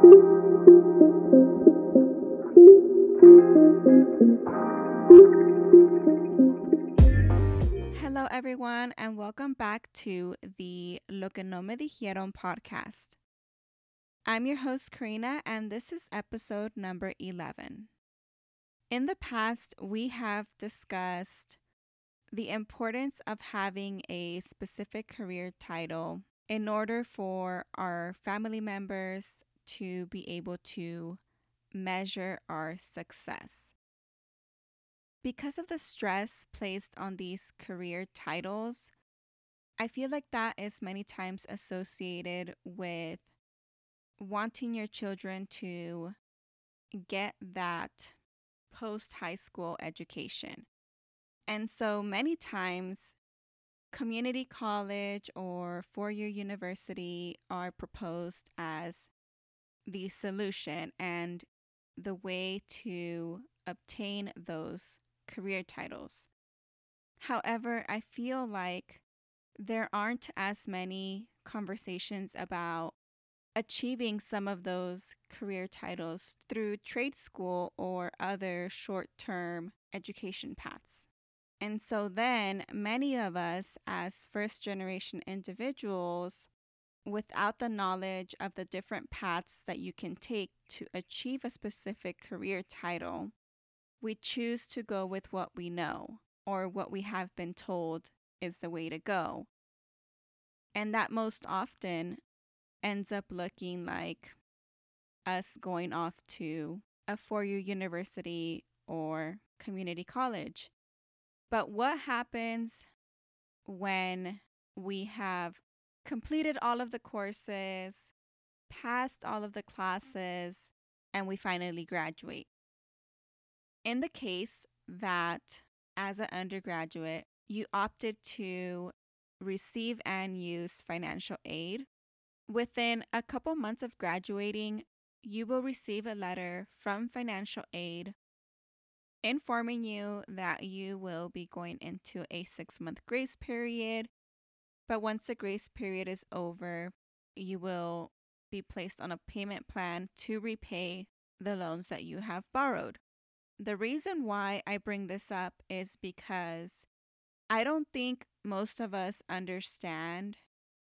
Hello, everyone, and welcome back to the Lo que no me dijeron podcast. I'm your host, Karina, and this is episode number 11. In the past, we have discussed the importance of having a specific career title in order for our family members to be able to measure our success. Because of the stress placed on these career titles, I feel like that is many times associated with wanting your children to get that post high school education. And so many times, community college or four year university are proposed as the solution and the way to obtain those career titles. However, I feel like there aren't as many conversations about achieving some of those career titles through trade school or other short term education paths. And so then many of us, as first generation individuals, without the knowledge of the different paths that you can take to achieve a specific career title, we choose to go with what we know or what we have been told is the way to go. And that most often ends up looking like us going off to a four year university or community college. But what happens when we have completed all of the courses, passed all of the classes, and we finally graduate? In the case that as an undergraduate, you opted to receive and use financial aid Within a couple months of graduating, you will receive a letter from financial aid informing you that you will be going into a six month grace period. But once the grace period is over, you will be placed on a payment plan to repay the loans that you have borrowed. The reason why I bring this up is because I don't think most of us understand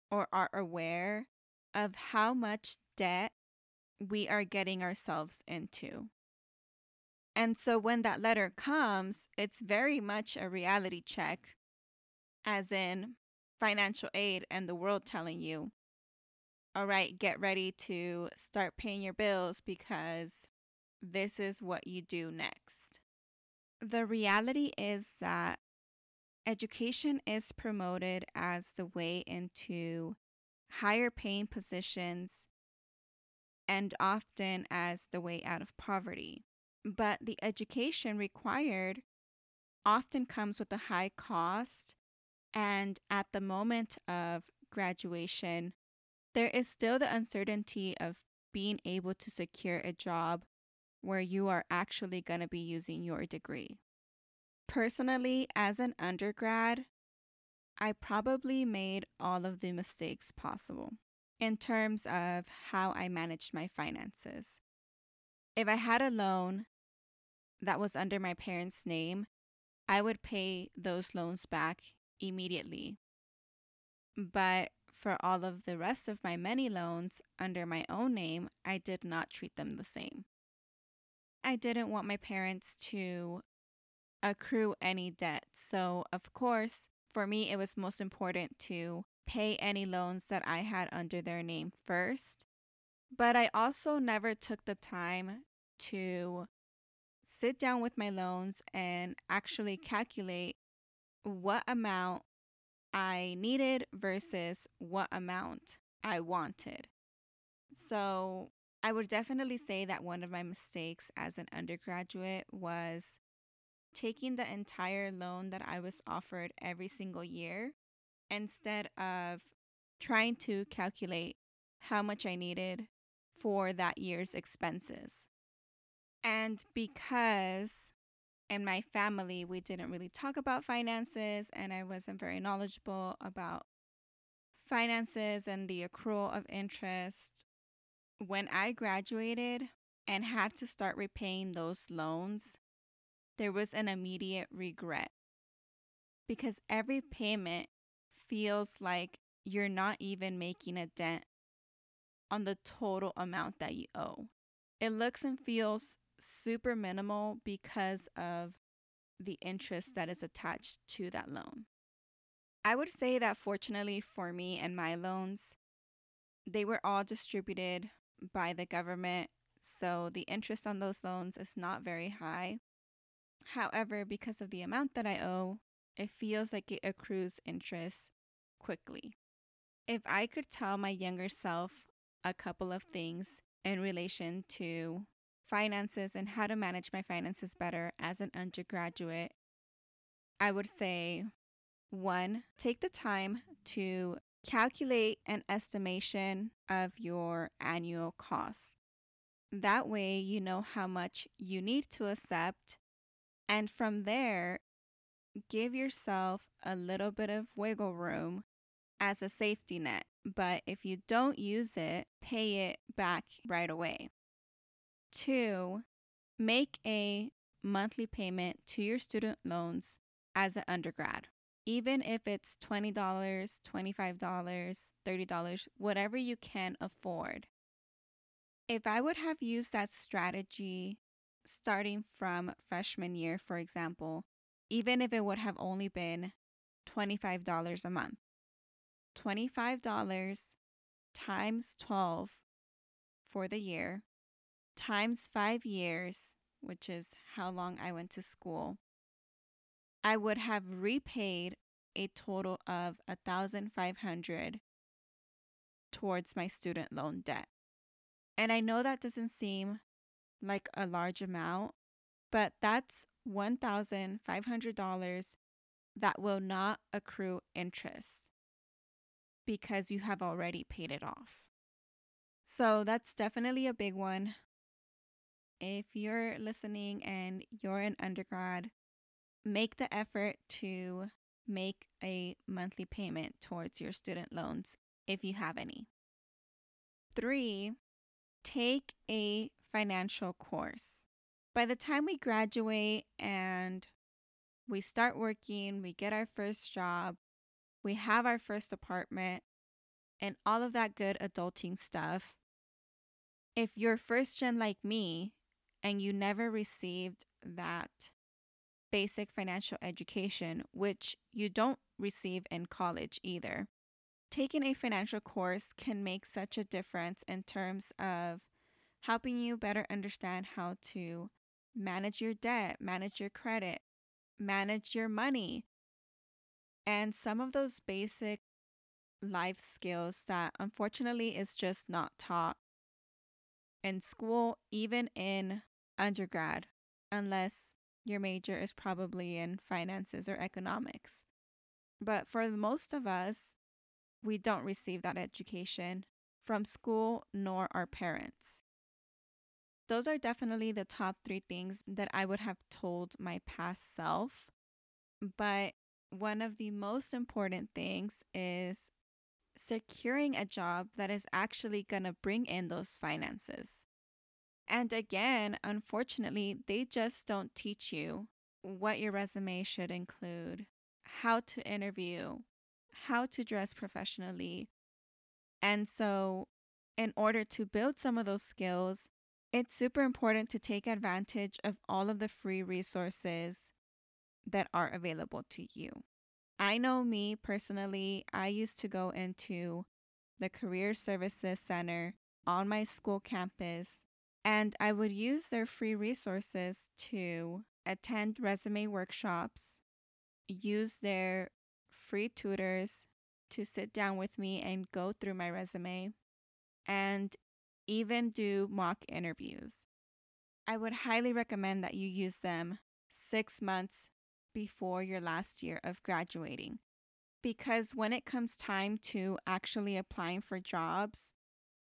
or are aware of how much debt we are getting ourselves into. And so when that letter comes, it's very much a reality check, as in financial aid and the world telling you, all right, get ready to start paying your bills because this is what you do next. The reality is that education is promoted as the way into higher paying positions, and often as the way out of poverty. But the education required often comes with a high cost, and at the moment of graduation, there is still the uncertainty of being able to secure a job where you are actually going to be using your degree. Personally, as an undergrad, I probably made all of the mistakes possible in terms of how I managed my finances. If I had a loan that was under my parents' name, I would pay those loans back immediately. But for all of the rest of my many loans under my own name, I did not treat them the same. I didn't want my parents to accrue any debt. So, of course, for me, it was most important to pay any loans that I had under their name first. But I also never took the time to sit down with my loans and actually calculate what amount I needed versus what amount I wanted. So I would definitely say that one of my mistakes as an undergraduate was taking the entire loan that I was offered every single year instead of trying to calculate how much I needed for that year's expenses. And because in my family we didn't really talk about finances and I wasn't very knowledgeable about finances and the accrual of interest, when I graduated and had to start repaying those loans, there was an immediate regret because every payment feels like you're not even making a dent on the total amount that you owe. It looks and feels super minimal because of the interest that is attached to that loan. I would say that fortunately for me and my loans, they were all distributed by the government, so the interest on those loans is not very high. However, because of the amount that I owe, it feels like it accrues interest quickly. If I could tell my younger self a couple of things in relation to finances and how to manage my finances better as an undergraduate, I would say one, take the time to calculate an estimation of your annual costs. That way, you know how much you need to accept. And from there, give yourself a little bit of wiggle room as a safety net. But if you don't use it, pay it back right away. Two, make a monthly payment to your student loans as an undergrad. Even if it's $20, $25, $30, whatever you can afford. If I would have used that strategy starting from freshman year, for example, even if it would have only been $25 a month, $25 times 12 for the year times five years, which is how long I went to school, I would have repaid a total of a thousand five hundred towards my student loan debt. And I know that doesn't seem like a large amount, but that's $1,500 that will not accrue interest because you have already paid it off. So that's definitely a big one. If you're listening and you're an undergrad, make the effort to make a monthly payment towards your student loans if you have any. Three, take a financial course. By the time we graduate and we start working, we get our first job, we have our first apartment, and all of that good adulting stuff. If you're first gen like me and you never received that basic financial education, which you don't receive in college either, taking a financial course can make such a difference in terms of helping you better understand how to manage your debt, manage your credit, manage your money. And some of those basic life skills that unfortunately is just not taught in school, even in undergrad, unless your major is probably in finances or economics. But for most of us, we don't receive that education from school nor our parents. Those are definitely the top three things that I would have told my past self. But one of the most important things is securing a job that is actually going to bring in those finances. And again, unfortunately, they just don't teach you what your resume should include, how to interview, how to dress professionally. And so, in order to build some of those skills, it's super important to take advantage of all of the free resources that are available to you. I know me personally, I used to go into the Career Services Center on my school campus and I would use their free resources to attend resume workshops, use their free tutors to sit down with me and go through my resume, and even do mock interviews. I would highly recommend that you use them six months before your last year of graduating. Because when it comes time to actually applying for jobs,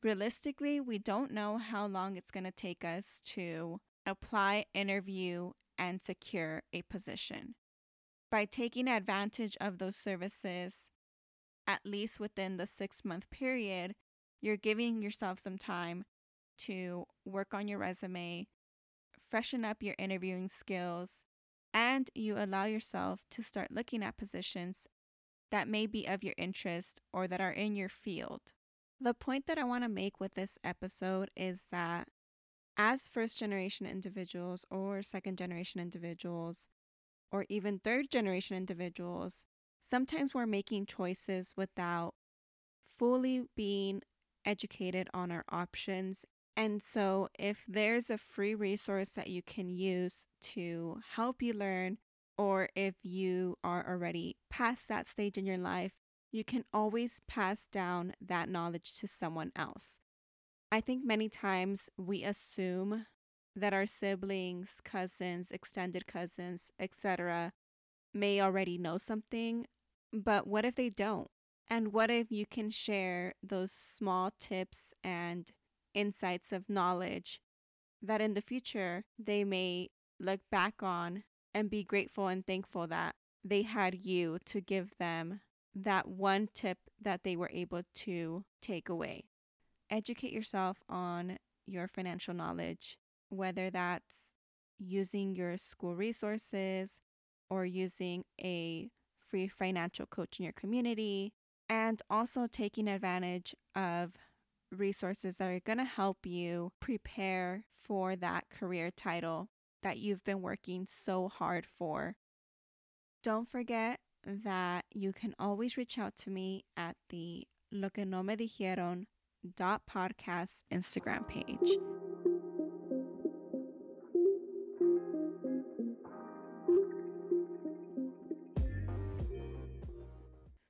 realistically, we don't know how long it's going to take us to apply, interview, and secure a position. By taking advantage of those services, at least within the six month period, you're giving yourself some time to work on your resume, freshen up your interviewing skills, and you allow yourself to start looking at positions that may be of your interest or that are in your field. The point that I want to make with this episode is that as first generation individuals or second generation individuals, or even third generation individuals, sometimes we're making choices without fully being educated on our options. And so, if there's a free resource that you can use to help you learn, or if you are already past that stage in your life, you can always pass down that knowledge to someone else. I think many times we assume that our siblings, cousins, extended cousins, etc., may already know something, but what if they don't? And what if you can share those small tips and insights of knowledge that in the future they may look back on and be grateful and thankful that they had you to give them that one tip that they were able to take away. Educate yourself on your financial knowledge, whether that's using your school resources or using a free financial coach in your community, and also taking advantage of resources that are going to help you prepare for that career title that you've been working so hard for. Don't forget that you can always reach out to me at the Lo que no me dijeron dot podcast Instagram page.